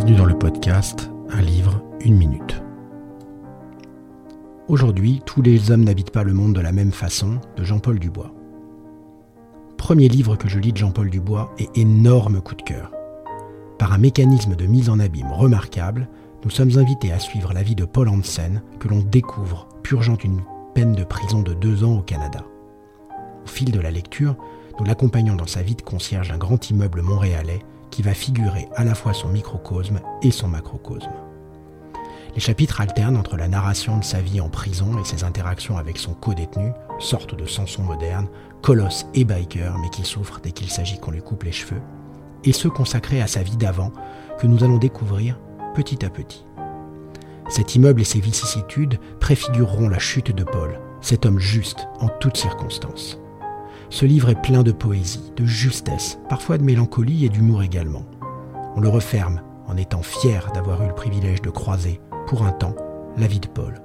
Bienvenue dans le podcast Un livre, une minute. Aujourd'hui, tous les hommes n'habitent pas le monde de la même façon de Jean-Paul Dubois. Premier livre que je lis de Jean-Paul Dubois et énorme coup de cœur. Par un mécanisme de mise en abîme remarquable, nous sommes invités à suivre la vie de Paul Hansen que l'on découvre purgeant une peine de prison de deux ans au Canada. Au fil de la lecture, nous l'accompagnons dans sa vie de concierge d'un grand immeuble montréalais qui va figurer à la fois son microcosme et son macrocosme. Les chapitres alternent entre la narration de sa vie en prison et ses interactions avec son co-détenu, sorte de Samson moderne, colosse et biker, mais qui souffre dès qu'il s'agit qu'on lui coupe les cheveux, et ceux consacrés à sa vie d'avant, que nous allons découvrir petit à petit. Cet immeuble et ses vicissitudes préfigureront la chute de Paul, cet homme juste en toutes circonstances. Ce livre est plein de poésie, de justesse, parfois de mélancolie et d'humour également. On le referme en étant fier d'avoir eu le privilège de croiser, pour un temps, la vie de Paul.